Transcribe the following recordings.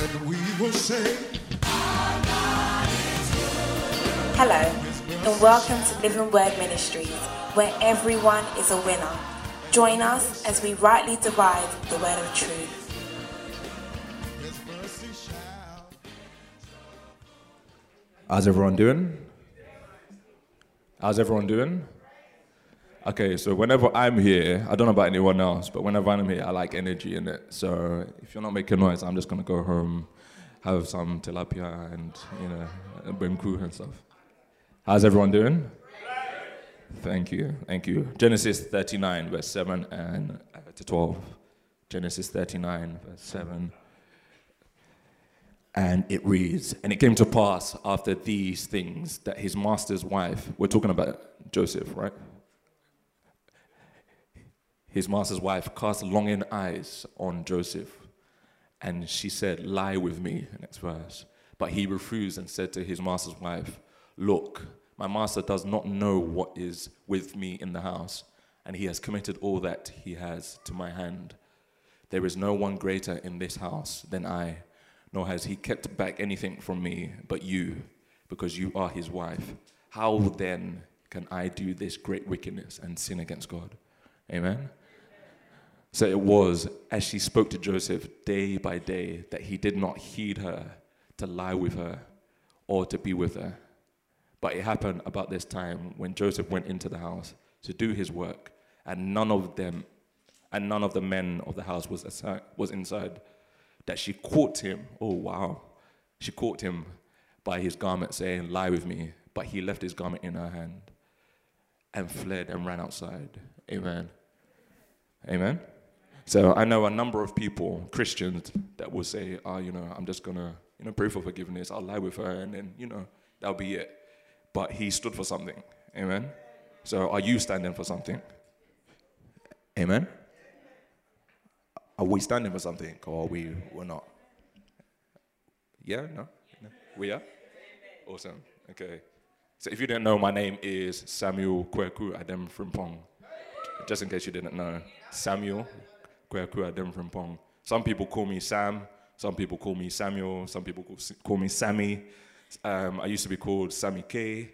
and we will say, Hello, and welcome to Living Word Ministries, where everyone is a winner. Join us as we rightly divide the word of truth. His mercy shall. How's everyone doing? How's everyone doing? Okay, so whenever I'm here, I don't know about anyone else, but whenever I'm here, I like energy in it. So if you're not making noise, I'm just gonna go home, have some tilapia and you know, crew and stuff. How's everyone doing? Thank you, thank you. Genesis 39, verse 7 and uh, to 12. Genesis 39, verse 7 and it reads, And it came to pass after these things that his master's wife, we're talking about Joseph, right? His master's wife cast longing eyes on Joseph, and she said, Lie with me, next verse. But he refused and said to his master's wife, Look, my master does not know what is with me in the house, and he has committed all that he has to my hand. There is no one greater in this house than I, nor has he kept back anything from me but you, because you are his wife. How then can I do this great wickedness and sin against God? Amen. So it was as she spoke to Joseph day by day that he did not heed her to lie with her or to be with her. But it happened about this time when Joseph went into the house to do his work, and none of them, and none of the men of the house was aside, was inside. That she caught him. Oh wow, she caught him by his garment, saying, "Lie with me." But he left his garment in her hand, and fled and ran outside. Amen. Amen. So I know a number of people, Christians, that will say, "Ah, you know, I'm just gonna, you know, pray for forgiveness. I'll lie with her, and then, you know, that'll be it." But he stood for something. Amen. So are you standing for something? Amen. Are we standing for something, or are we we're not? Yeah, no, no? we are. Awesome. Okay. So if you didn't know, my name is Samuel Kweku Adem Frimpong. Just in case you didn't know, Samuel Kweku Adem Frimpong. Some people call me Sam. Some people call me Samuel. Some people call, call me Sammy. Um, I used to be called Sammy K,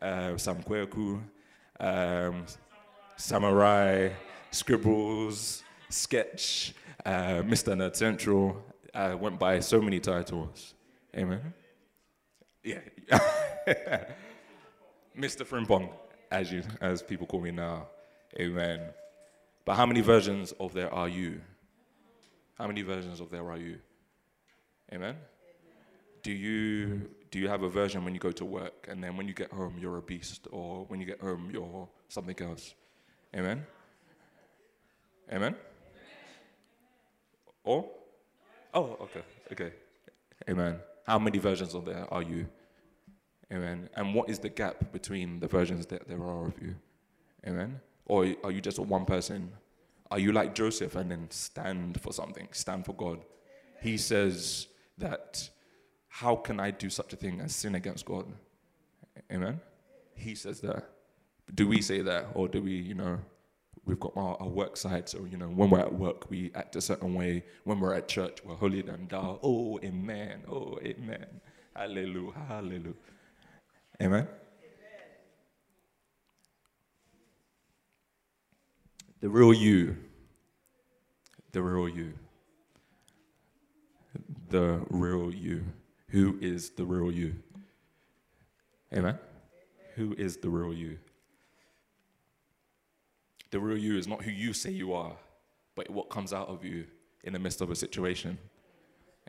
uh, Sam Kweku, um, Samurai, Scribbles, Sketch, uh, Mr. Nerd Central. I went by so many titles. Amen. Yeah. Mr. Frimpong, as you as people call me now. Amen. But how many versions of there are you? How many versions of there are you? Amen. Do you do you have a version when you go to work and then when you get home you're a beast or when you get home you're something else? Amen. Amen. Or? Oh, okay, okay. Amen. How many versions of there are you? Amen. And what is the gap between the versions that there are of you? Amen. Or are you just one person? Are you like Joseph and then stand for something, stand for God? He says that, how can I do such a thing as sin against God? Amen. He says that. Do we say that, or do we, you know, we've got our, our work side, so you know, when we're at work, we act a certain way. When we're at church, we're holier than thou. Oh, amen. Oh, amen. Hallelujah. Hallelujah. Amen. The real you. The real you. The real you. Who is the real you? Amen. Who is the real you? The real you is not who you say you are, but what comes out of you in the midst of a situation.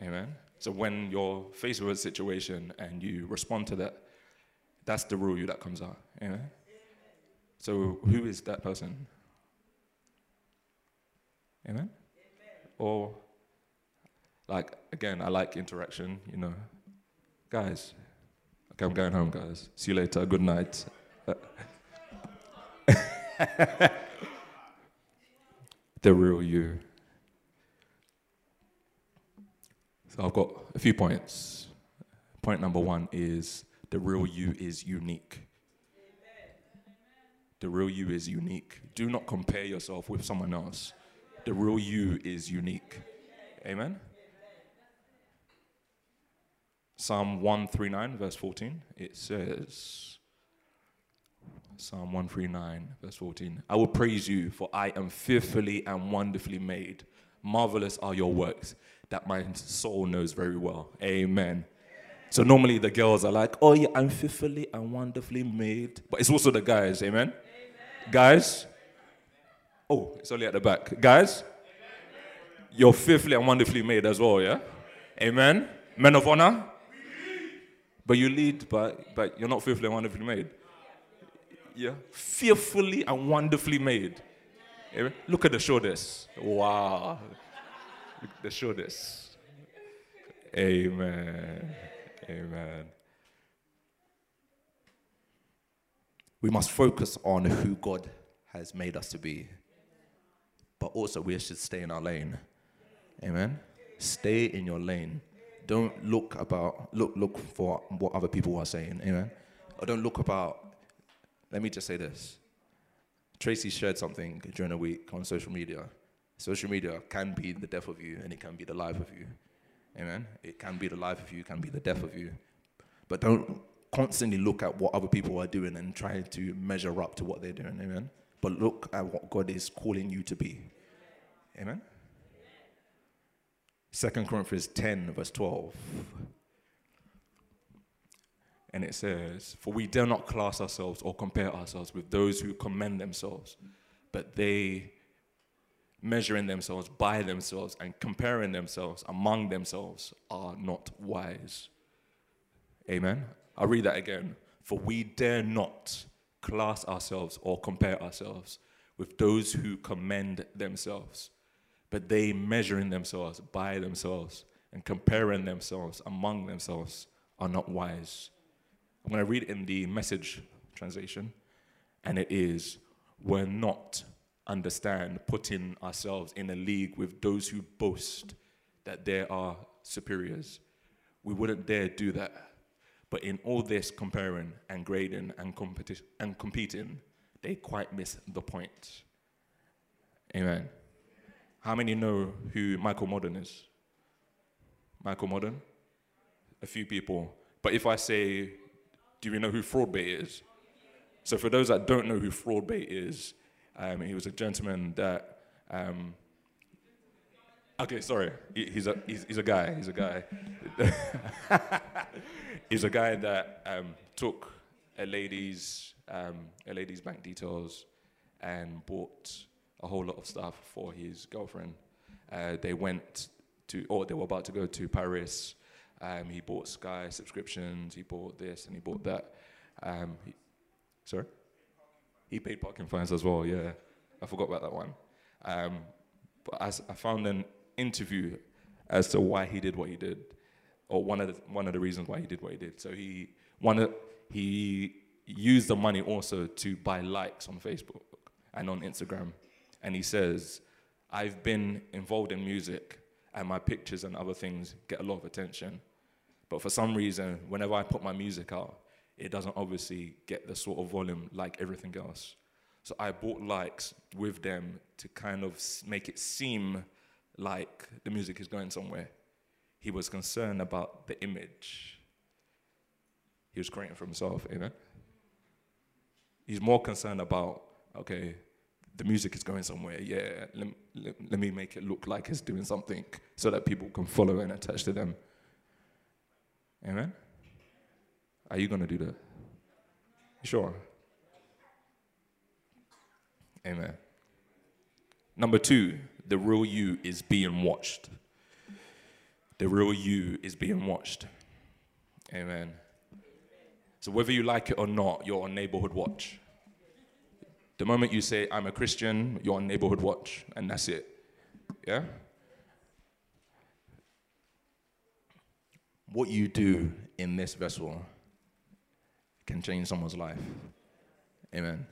Amen. So when you're faced with a situation and you respond to that, that's the real you that comes out. Amen. So who is that person? Amen. Or like again, I like interaction, you know. Guys, okay, I'm going home, guys. See you later. Good night. the real you. So I've got a few points. Point number one is the real you is unique. The real you is unique. Do not compare yourself with someone else. The real you is unique. Amen? Psalm 139, verse 14. It says, Psalm 139, verse 14. I will praise you, for I am fearfully and wonderfully made. Marvelous are your works that my soul knows very well. Amen. So normally the girls are like, oh yeah, I'm fearfully and wonderfully made. But it's also the guys, amen? amen. Guys? Oh, it's only at the back. Guys? You're fearfully and wonderfully made as well, yeah? Amen. Men of honor? But you lead, but, but you're not fearfully and wonderfully made. Yeah? Fearfully and wonderfully made. Look at the shoulders. Wow. Look at the shoulders. Amen. Amen. We must focus on who God has made us to be. But also, we should stay in our lane. Amen. Stay in your lane. Don't look about look look for what other people are saying. Amen. Or don't look about. Let me just say this. Tracy shared something during the week on social media. Social media can be the death of you, and it can be the life of you. Amen. It can be the life of you, can be the death of you. But don't constantly look at what other people are doing and try to measure up to what they're doing. Amen. But look at what God is calling you to be. Amen. Second Corinthians 10, verse 12. And it says, For we dare not class ourselves or compare ourselves with those who commend themselves, but they measuring themselves by themselves and comparing themselves among themselves are not wise. Amen. I'll read that again. For we dare not class ourselves or compare ourselves with those who commend themselves but they measuring themselves by themselves and comparing themselves among themselves are not wise. I'm going to read in the message translation, and it is we're not, understand, putting ourselves in a league with those who boast that they are superiors. We wouldn't dare do that. But in all this comparing and grading and, competi- and competing, they quite miss the point. Amen. How many know who Michael Modden is? Michael Modden? A few people. But if I say, do you know who Fraudbait is? So for those that don't know who Fraudbait is, um, he was a gentleman that. Um, okay, sorry. He, he's a he's, he's, a guy. He's a guy. he's a guy that um, took a lady's um, a lady's bank details and bought a whole lot of stuff for his girlfriend. Uh, they went to, or they were about to go to Paris. Um, he bought Sky subscriptions. He bought this and he bought that. Um, he, sorry, he paid parking fines as well. Yeah, I forgot about that one. Um, but as I found an interview as to why he did what he did, or one of the one of the reasons why he did what he did. So he one of, he used the money also to buy likes on Facebook and on Instagram and he says, I've been involved in music and my pictures and other things get a lot of attention. But for some reason, whenever I put my music out, it doesn't obviously get the sort of volume like everything else. So I bought likes with them to kind of make it seem like the music is going somewhere. He was concerned about the image he was creating for himself, you know? He's more concerned about, okay, the music is going somewhere. Yeah, let, let, let, me make it look like it's doing something so that people can follow and attach to them. Amen? Are you going to do that? Sure. Amen. Number two, the real you is being watched. The real you is being watched. Amen. So whether you like it or not, you're on neighborhood watch. The moment you say, I'm a Christian, you're on neighborhood watch, and that's it. Yeah? What you do in this vessel can change someone's life. Amen.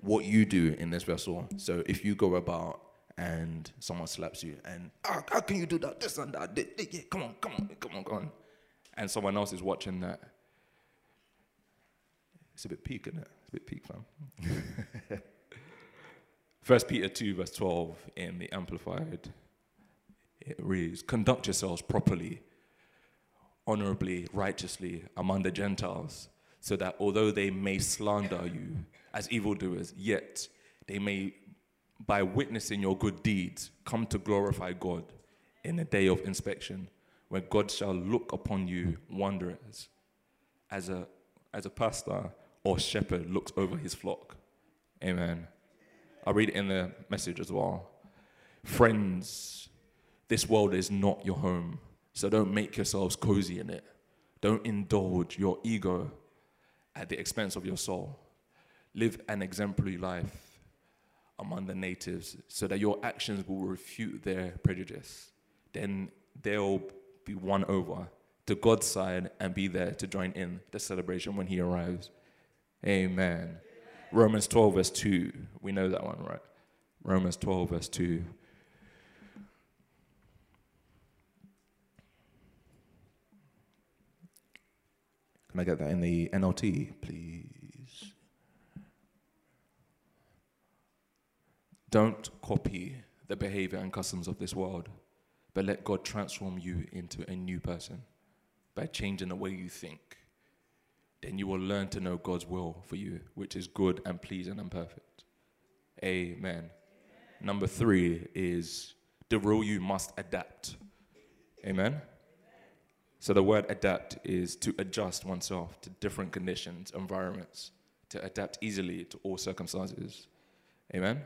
What you do in this vessel. So if you go about and someone slaps you and oh, how can you do that? This and that. Yeah, come on, come on, come on, come on. And someone else is watching that. It's a bit peak, isn't it? It's a bit peak, fam. First Peter 2, verse 12 in the Amplified, it reads, Conduct yourselves properly honorably, righteously among the Gentiles, so that although they may slander you as evildoers, yet they may, by witnessing your good deeds, come to glorify God in the day of inspection, when God shall look upon you wanderers, as a, as a pastor or shepherd looks over his flock. Amen. I'll read it in the message as well. Friends, this world is not your home, so don't make yourselves cozy in it. Don't indulge your ego at the expense of your soul. Live an exemplary life among the natives so that your actions will refute their prejudice. Then they'll be won over to God's side and be there to join in the celebration when He arrives. Amen. Romans 12, verse 2. We know that one, right? Romans 12, verse 2. Can I get that in the NLT, please? Don't copy the behavior and customs of this world, but let God transform you into a new person by changing the way you think. Then you will learn to know God's will for you, which is good and pleasing and perfect. Amen. Amen. Number three is the rule you must adapt. Amen. So the word adapt is to adjust oneself to different conditions, environments, to adapt easily to all circumstances. Amen?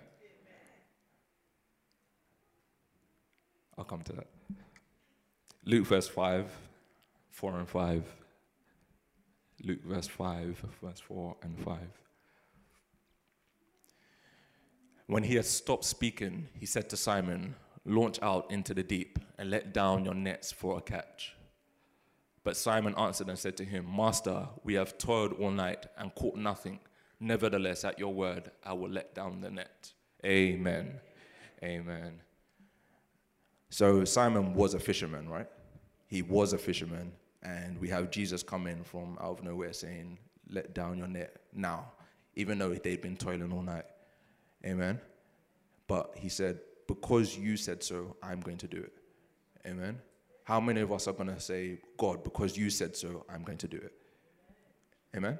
I'll come to that. Luke verse 5, 4 and 5. Luke verse 5, verse 4 and 5. When he had stopped speaking, he said to Simon, Launch out into the deep and let down your nets for a catch. But Simon answered and said to him, Master, we have toiled all night and caught nothing. Nevertheless, at your word, I will let down the net. Amen. Amen. So Simon was a fisherman, right? He was a fisherman. And we have Jesus coming from out of nowhere saying, Let down your net now, even though they'd been toiling all night. Amen. But he said, Because you said so, I'm going to do it. Amen. How many of us are going to say, God, because you said so, I'm going to do it? Amen?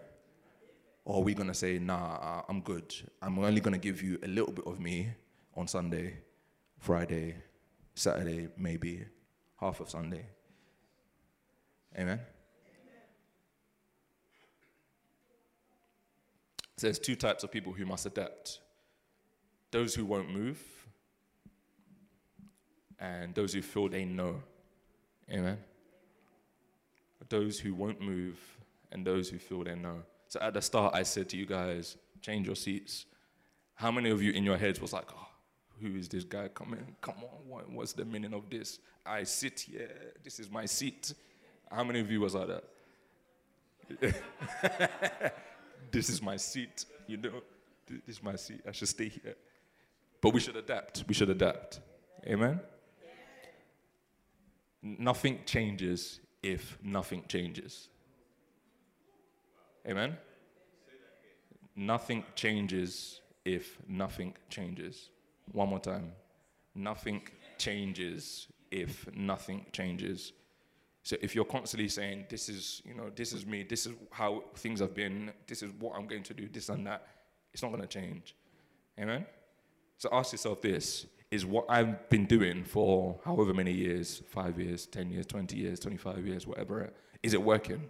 Or are we going to say, nah, I'm good. I'm only going to give you a little bit of me on Sunday, Friday, Saturday, maybe, half of Sunday. Amen? So there's two types of people who must adapt those who won't move, and those who feel they know. Amen. Those who won't move and those who feel they know. So at the start, I said to you guys, change your seats. How many of you in your heads was like, oh, who is this guy coming? Come on, what, what's the meaning of this? I sit here, this is my seat. How many was like that? this is my seat, you know? This is my seat. I should stay here. But we should adapt. We should adapt. Amen? Nothing changes if nothing changes. Amen? Nothing changes if nothing changes. One more time. Nothing changes if nothing changes. So if you're constantly saying, this is, you know, this is me, this is how things have been, this is what I'm going to do, this and that, it's not going to change. Amen? So ask yourself this is what I've been doing for however many years five years, 10 years, 20 years, 25 years, whatever. Is it working?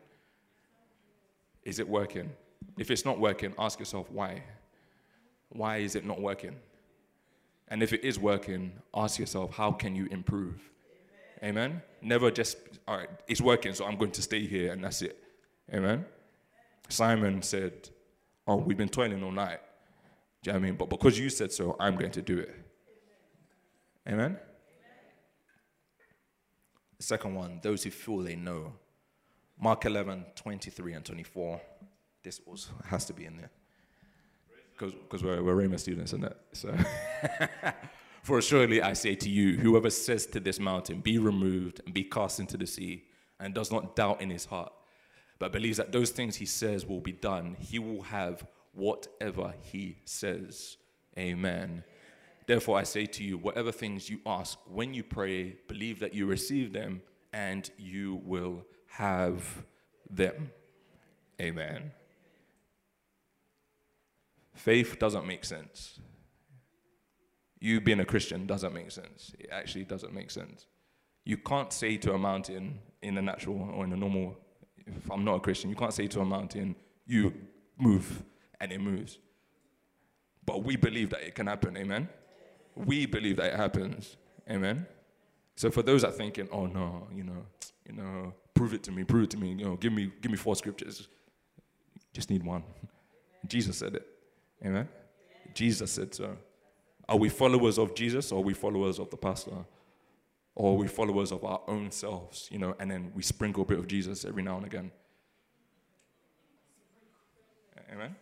Is it working? If it's not working, ask yourself why. Why is it not working? And if it is working, ask yourself, how can you improve? Amen? Amen? Never just, all right, it's working, so I'm going to stay here and that's it. Amen? Simon said, Oh, we've been toiling all night. Do you know what I mean? But because you said so, I'm going to do it. Amen? The second one, those who feel they know. Mark 11, 23 and 24. This also has to be in there. Because we're, we're Rhema students, isn't it? So. For surely I say to you, whoever says to this mountain, be removed and be cast into the sea, and does not doubt in his heart, but believes that those things he says will be done, he will have whatever he says. Amen. Therefore, I say to you, whatever things you ask when you pray, believe that you receive them and you will have them. Amen. Faith doesn't make sense. You being a Christian doesn't make sense. It actually doesn't make sense. You can't say to a mountain in a natural or in a normal, if I'm not a Christian, you can't say to a mountain, you move, and it moves. But we believe that it can happen, amen? We believe that it happens, amen? So for those that are thinking, oh no, you know, you know, prove it to me, prove it to me, you know, give me, give me four scriptures. Just need one. Jesus said it. Amen. Jesus said so. Are we followers of Jesus or are we followers of the pastor? Or are we followers of our own selves, you know, and then we sprinkle a bit of Jesus every now and again? Amen.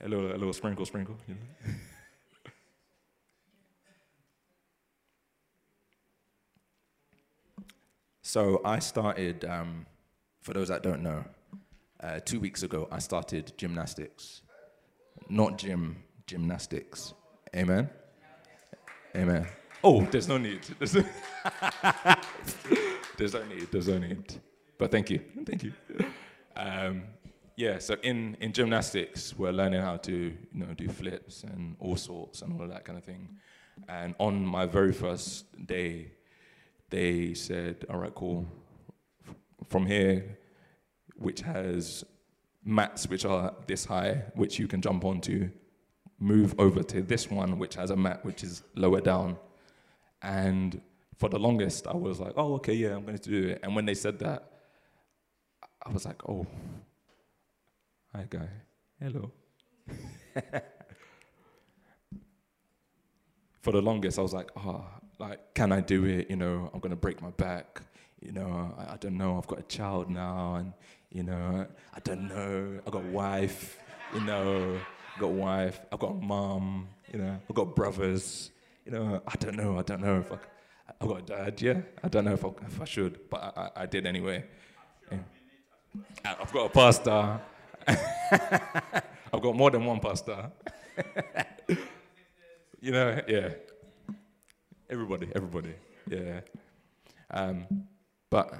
A little, a little sprinkle, sprinkle. You know? so I started, um, for those that don't know, uh, two weeks ago I started gymnastics. Not gym, gymnastics. Amen. Amen. Oh, there's no need. There's no, there's no need. There's no need. But thank you. Thank you. Um, yeah, so in, in gymnastics, we're learning how to you know do flips and all sorts and all of that kind of thing. And on my very first day, they said, "All right, cool. From here, which has mats which are this high, which you can jump onto, move over to this one, which has a mat which is lower down." And for the longest, I was like, "Oh, okay, yeah, I'm going to do it." And when they said that, I was like, "Oh." Hi, guy. Hello. For the longest, I was like, oh, like, can I do it? You know, I'm gonna break my back. You know, I, I don't know. I've got a child now, and you know, I don't know. I got wife. You know, I got wife. I've got mom. You know, I've got brothers. You know, I don't know. I don't know if I. I've got a dad. Yeah, I don't know if I, if I should, but I, I, I did anyway. Yeah. I've got a pastor. I've got more than one pastor. you know, yeah. Everybody, everybody, yeah. Um, but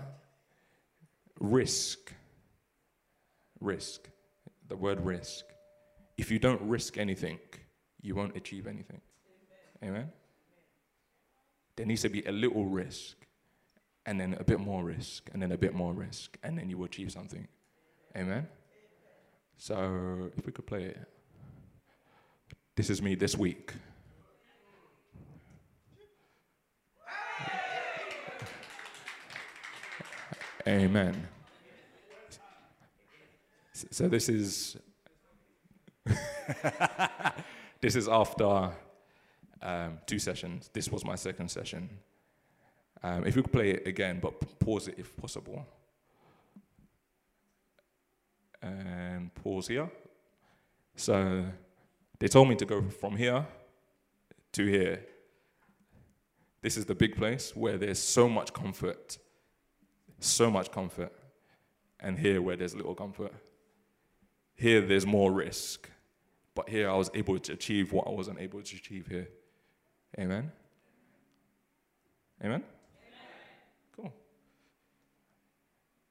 risk, risk, the word risk. If you don't risk anything, you won't achieve anything. Amen? There needs to be a little risk, and then a bit more risk, and then a bit more risk, and then you will achieve something. Amen? So if we could play it. This is me this week. Amen. So this is this is after um, two sessions. This was my second session. Um, if you could play it again, but pause it if possible and pause here. So they told me to go from here to here. This is the big place where there's so much comfort, so much comfort, and here where there's little comfort. Here there's more risk, but here I was able to achieve what I wasn't able to achieve here. Amen? Amen? Cool.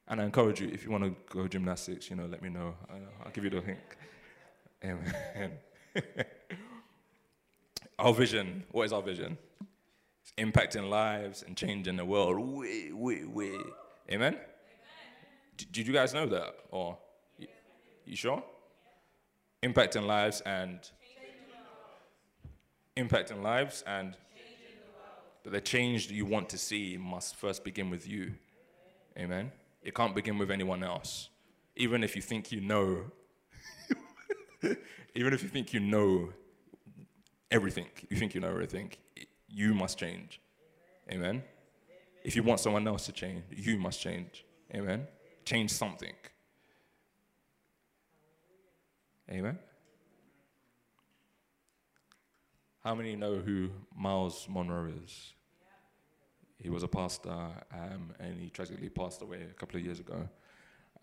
And I encourage you, if you want to go gymnastics, you know, let me know. I'll give you the link. Amen. our vision, what is our vision? It's impacting lives and changing the world. Way, way, way. Amen? Amen. did you guys know that? Or you, sure? Impacting lives and impacting lives and but the change you want to see must first begin with you. Amen. It can't begin with anyone else. Even if you think you know, even if you think you know everything, you think you know everything, you must change. Amen. If you want someone else to change, you must change. Amen. Change something. Amen. How many know who Myles Munroe is? He was a pastor, um, and he tragically passed away a couple of years ago.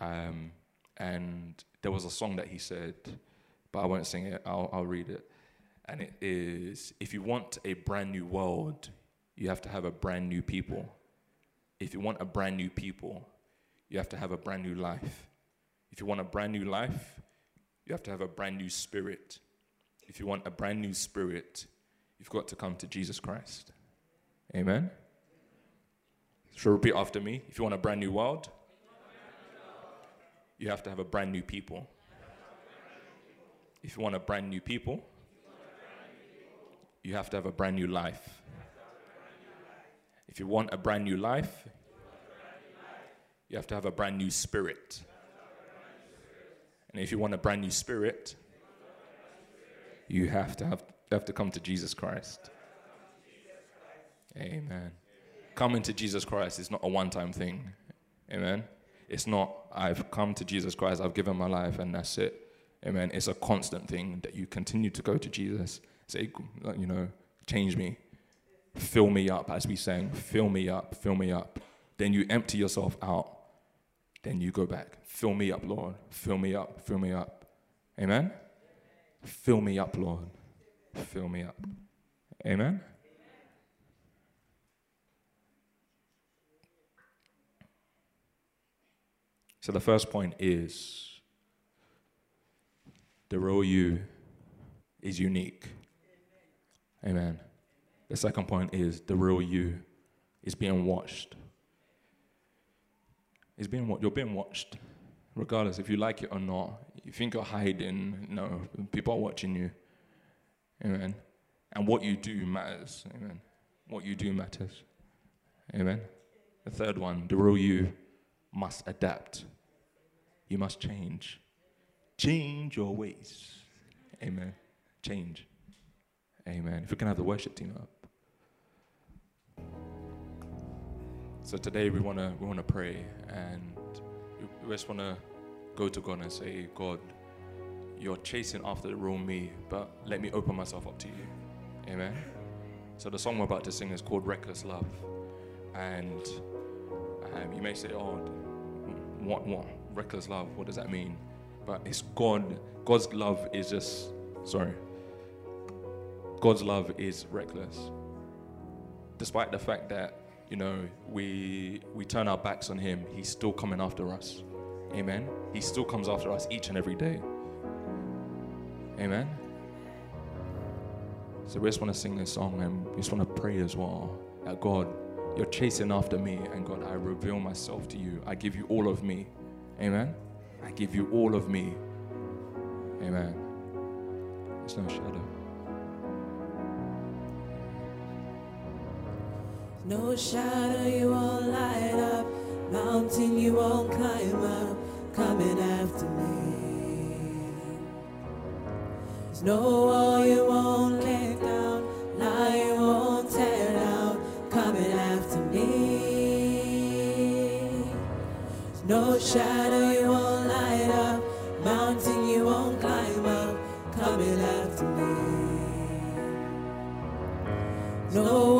Um, and there was a song that he said, but I won't sing it. I'll, I'll read it. And it is: If you want a brand new world, you have to have a brand new people. if you want a brand new people, you have to have a brand new life. If you want a brand new life, you have to have a brand new spirit. If you want a brand new spirit, you've got to come to Jesus Christ. Amen. So repeat after me. If you want a brand new world, you have to have a brand new people. If you want a brand new people, you have to have a brand new life. If you want a brand new life, you have to have a brand new spirit. And if you want a brand new spirit, you have to have, have to come to Jesus Christ. Amen. Coming to Jesus Christ is not a one-time thing. Amen. It's not I've come to Jesus Christ, I've given my life, and that's it. Amen. It's a constant thing that you continue to go to Jesus. Say, you know, change me. Fill me up, as we sang. Fill me up, fill me up. Then you empty yourself out. Then you go back. Fill me up, Lord. Fill me up, fill me up. Amen. Fill me up, Lord. Fill me up. Amen. So the first point is the real you is unique. Amen. The second point is the real you is being watched. Is being what you're being watched, regardless if you like it or not. You think you're hiding, no, people are watching you. Amen. And what you do matters. Amen. What you do matters. Amen. The third one, the real you must adapt. You must change. Change your ways. Amen. Change. Amen. If we can have the worship team up. So today we wanna we wanna pray and we just wanna go to God and say, God, you're chasing after the real me, but let me open myself up to you. Amen. So the song we're about to sing is called Reckless Love. And um, you may say, oh, what, what? Reckless love, what does that mean? But it's God. God's love is just, sorry. God's love is reckless. Despite the fact that, you know, we, we turn our backs on Him, He's still coming after us. Amen. He still comes after us each and every day. Amen. So we just want to sing this song and we just want to pray as well that God, you're chasing after me, and God, I reveal myself to you. I give you all of me. Amen. I give you all of me. Amen. There's no shadow. No shadow you won't light up, mountain you won't climb up, coming after me. There's no wall you won't kick down, lie you won't tear down, coming after me. There's no shadow you won't light up, mountain you won't climb up, coming after me. No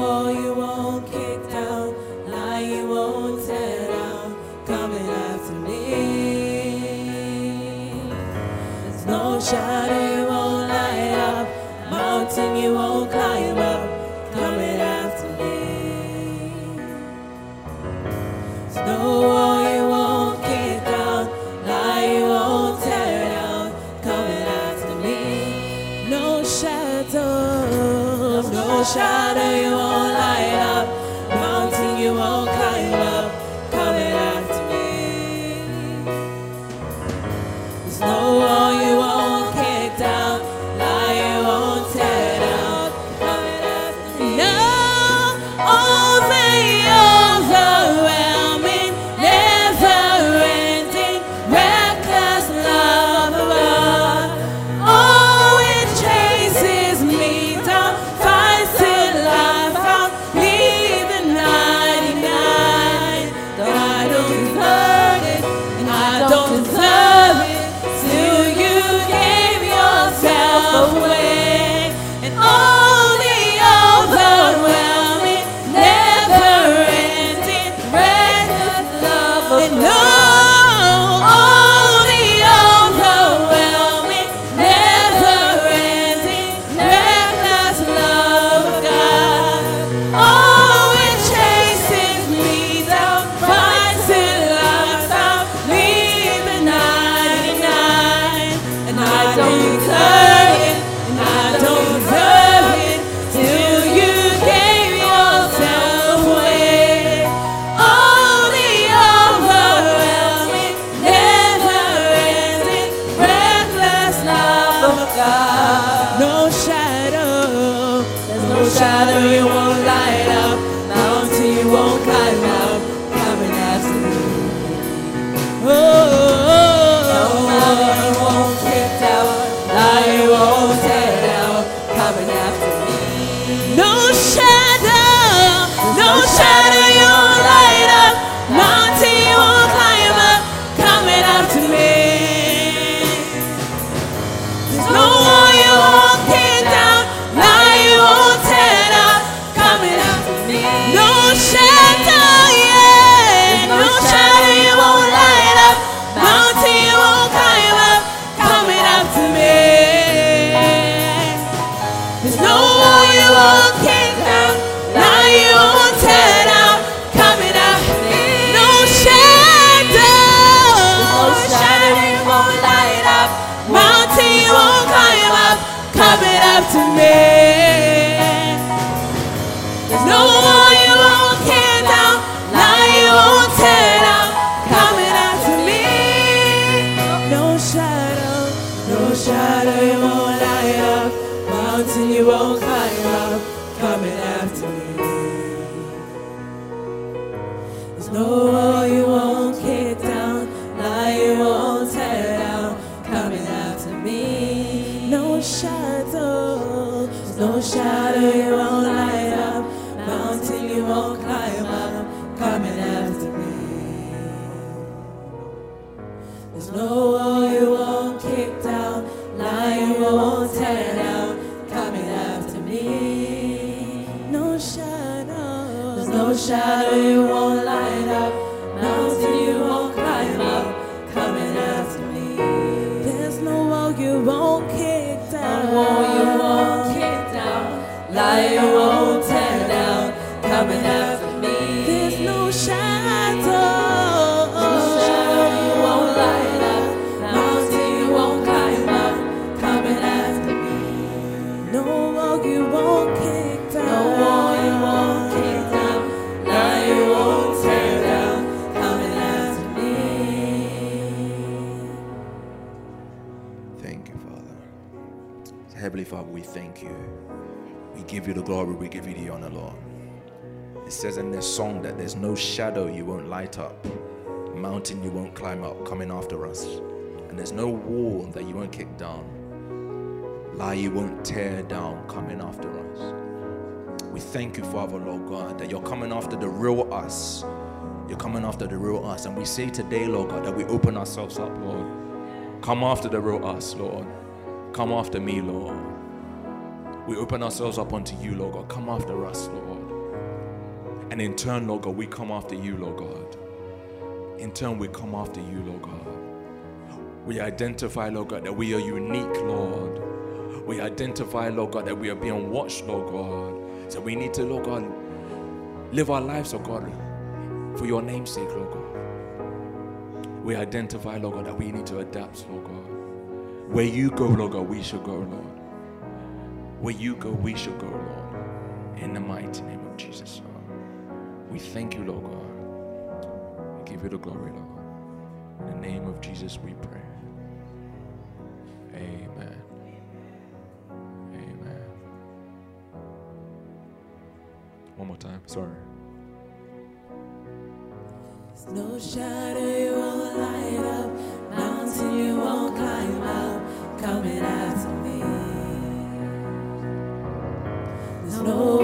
shadow, there's no shadow give you the glory, we give you the honor, Lord. It says in this song that there's no shadow you won't light up, mountain you won't climb up coming after us, and there's no wall that you won't kick down, lie you won't tear down coming after us. We thank you, Father, Lord God, that you're coming after the real us. You're coming after the real us. And we say today, Lord God, that we open ourselves up, Lord. Come after the real us, Lord. Come after me, Lord. We open ourselves up unto you, Lord God. Come after us, Lord. And in turn, Lord God, we come after you, Lord God. In turn, we come after you, Lord God. We identify, Lord God, that we are unique, Lord. We identify, Lord God, that we are being watched, Lord God. So we need to, Lord God, live our lives, Lord God, for your name's sake, Lord God. We identify, Lord God, that we need to adapt, Lord God. Where you go, Lord God, we should go, Lord. Where you go, we shall go, Lord. In the mighty name of Jesus, Lord. We thank you, Lord God. We give you the glory, Lord In the name of Jesus, we pray. Amen. Amen. One more time. Sorry. There's no shadow you won't light up, mountain you won't climb up, coming after me. No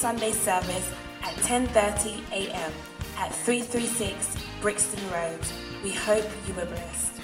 Sunday service at 10:30 a.m. at 336 Brixton Road. We hope you were blessed.